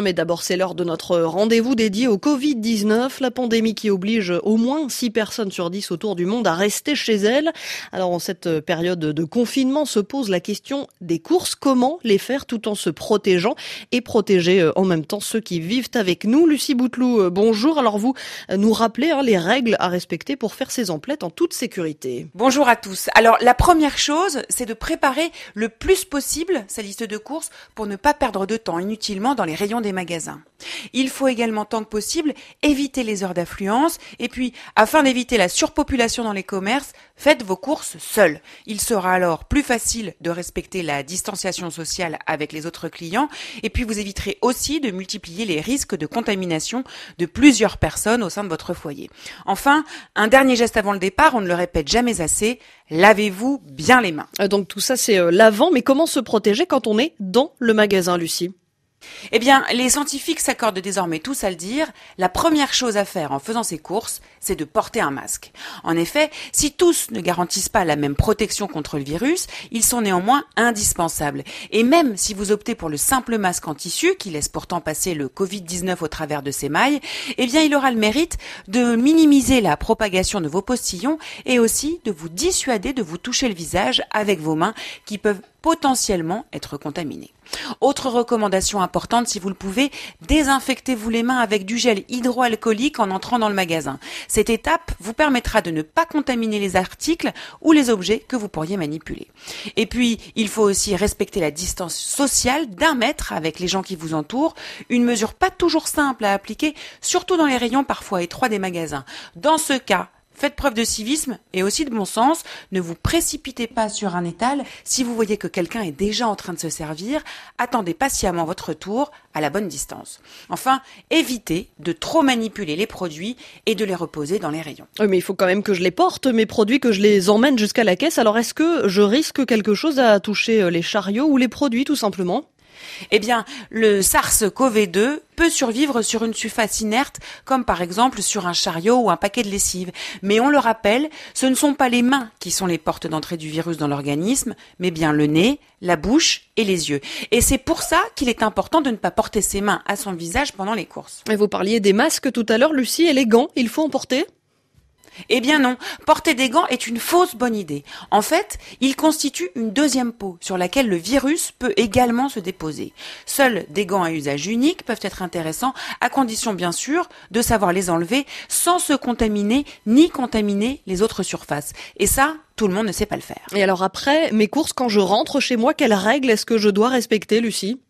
Mais d'abord, c'est l'heure de notre rendez-vous dédié au Covid-19, la pandémie qui oblige au moins 6 personnes sur 10 autour du monde à rester chez elles. Alors, en cette période de confinement, se pose la question des courses. Comment les faire tout en se protégeant et protéger euh, en même temps ceux qui vivent avec nous? Lucie Bouteloup, euh, bonjour. Alors, vous euh, nous rappelez hein, les règles à respecter pour faire ces emplettes en toute sécurité. Bonjour à tous. Alors, la première chose, c'est de préparer le plus possible sa liste de courses pour ne pas perdre de temps inutilement dans les rayons des magasins. Il faut également, tant que possible, éviter les heures d'affluence et puis, afin d'éviter la surpopulation dans les commerces, faites vos courses seuls. Il sera alors plus facile de respecter la distanciation sociale avec les autres clients et puis vous éviterez aussi de multiplier les risques de contamination de plusieurs personnes au sein de votre foyer. Enfin, un dernier geste avant le départ, on ne le répète jamais assez, lavez-vous bien les mains. Euh, donc tout ça c'est euh, l'avant, mais comment se protéger quand on est dans le magasin, Lucie? Eh bien, les scientifiques s'accordent désormais tous à le dire, la première chose à faire en faisant ses courses, c'est de porter un masque. En effet, si tous ne garantissent pas la même protection contre le virus, ils sont néanmoins indispensables. Et même si vous optez pour le simple masque en tissu, qui laisse pourtant passer le Covid-19 au travers de ses mailles, eh bien, il aura le mérite de minimiser la propagation de vos postillons et aussi de vous dissuader de vous toucher le visage avec vos mains qui peuvent potentiellement être contaminées. Autre recommandation importante, si vous le pouvez, désinfectez-vous les mains avec du gel hydroalcoolique en entrant dans le magasin. Cette étape vous permettra de ne pas contaminer les articles ou les objets que vous pourriez manipuler. Et puis, il faut aussi respecter la distance sociale d'un mètre avec les gens qui vous entourent, une mesure pas toujours simple à appliquer, surtout dans les rayons parfois étroits des magasins. Dans ce cas, Faites preuve de civisme et aussi de bon sens. Ne vous précipitez pas sur un étal. Si vous voyez que quelqu'un est déjà en train de se servir, attendez patiemment votre tour à la bonne distance. Enfin, évitez de trop manipuler les produits et de les reposer dans les rayons. Oui, mais il faut quand même que je les porte, mes produits, que je les emmène jusqu'à la caisse. Alors est-ce que je risque quelque chose à toucher euh, les chariots ou les produits tout simplement? Eh bien, le SARS-CoV-2 peut survivre sur une surface inerte, comme par exemple sur un chariot ou un paquet de lessive. Mais on le rappelle, ce ne sont pas les mains qui sont les portes d'entrée du virus dans l'organisme, mais bien le nez, la bouche et les yeux. Et c'est pour ça qu'il est important de ne pas porter ses mains à son visage pendant les courses. Et vous parliez des masques tout à l'heure, Lucie, et les gants, il faut en porter? Eh bien non, porter des gants est une fausse bonne idée. En fait, ils constituent une deuxième peau sur laquelle le virus peut également se déposer. Seuls des gants à usage unique peuvent être intéressants, à condition bien sûr de savoir les enlever sans se contaminer ni contaminer les autres surfaces. Et ça, tout le monde ne sait pas le faire. Et alors après, mes courses, quand je rentre chez moi, quelles règles est-ce que je dois respecter, Lucie?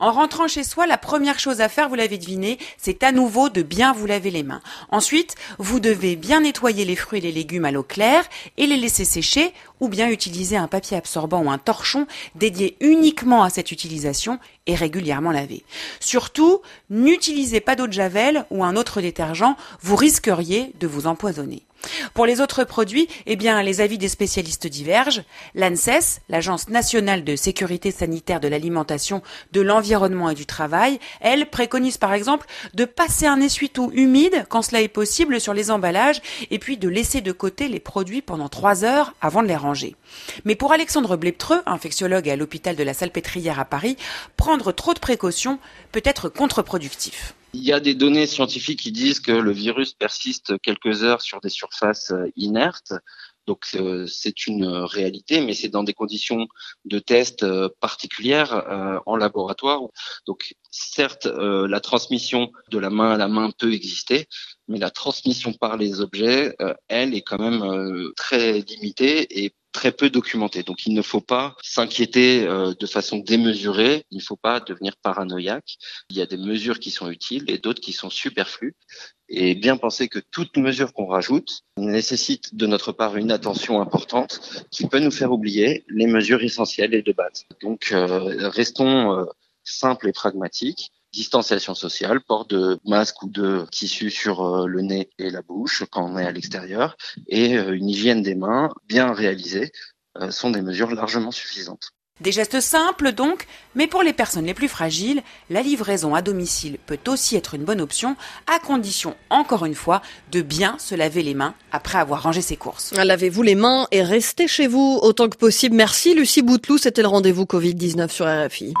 En rentrant chez soi, la première chose à faire, vous l'avez deviné, c'est à nouveau de bien vous laver les mains. Ensuite, vous devez bien nettoyer les fruits et les légumes à l'eau claire et les laisser sécher ou bien utiliser un papier absorbant ou un torchon dédié uniquement à cette utilisation et régulièrement laver. Surtout, n'utilisez pas d'eau de javel ou un autre détergent, vous risqueriez de vous empoisonner. Pour les autres produits, eh bien, les avis des spécialistes divergent. L'ANSES, l'Agence nationale de sécurité sanitaire de l'alimentation, de l'environnement et du travail, elle préconise par exemple de passer un essuie-tout humide quand cela est possible sur les emballages et puis de laisser de côté les produits pendant trois heures avant de les ranger. Mais pour Alexandre Bleptreux, infectiologue à l'hôpital de la Salpêtrière à Paris, prendre trop de précautions peut être contre-productif. Il y a des données scientifiques qui disent que le virus persiste quelques heures sur des surfaces euh, inertes. Donc euh, c'est une réalité, mais c'est dans des conditions de test euh, particulières en laboratoire. Donc certes, la transmission de la main à la main peut exister, mais la transmission par les objets, elle, est quand même très limitée et très peu documenté. Donc il ne faut pas s'inquiéter euh, de façon démesurée, il ne faut pas devenir paranoïaque. Il y a des mesures qui sont utiles et d'autres qui sont superflues. Et bien penser que toute mesure qu'on rajoute nécessite de notre part une attention importante qui peut nous faire oublier les mesures essentielles et de base. Donc euh, restons euh, simples et pragmatiques distanciation sociale, port de masque ou de tissu sur euh, le nez et la bouche quand on est à l'extérieur, et euh, une hygiène des mains bien réalisée euh, sont des mesures largement suffisantes. Des gestes simples donc, mais pour les personnes les plus fragiles, la livraison à domicile peut aussi être une bonne option, à condition, encore une fois, de bien se laver les mains après avoir rangé ses courses. Lavez-vous les mains et restez chez vous autant que possible. Merci Lucie Bouteloup, c'était le rendez-vous Covid-19 sur RFI.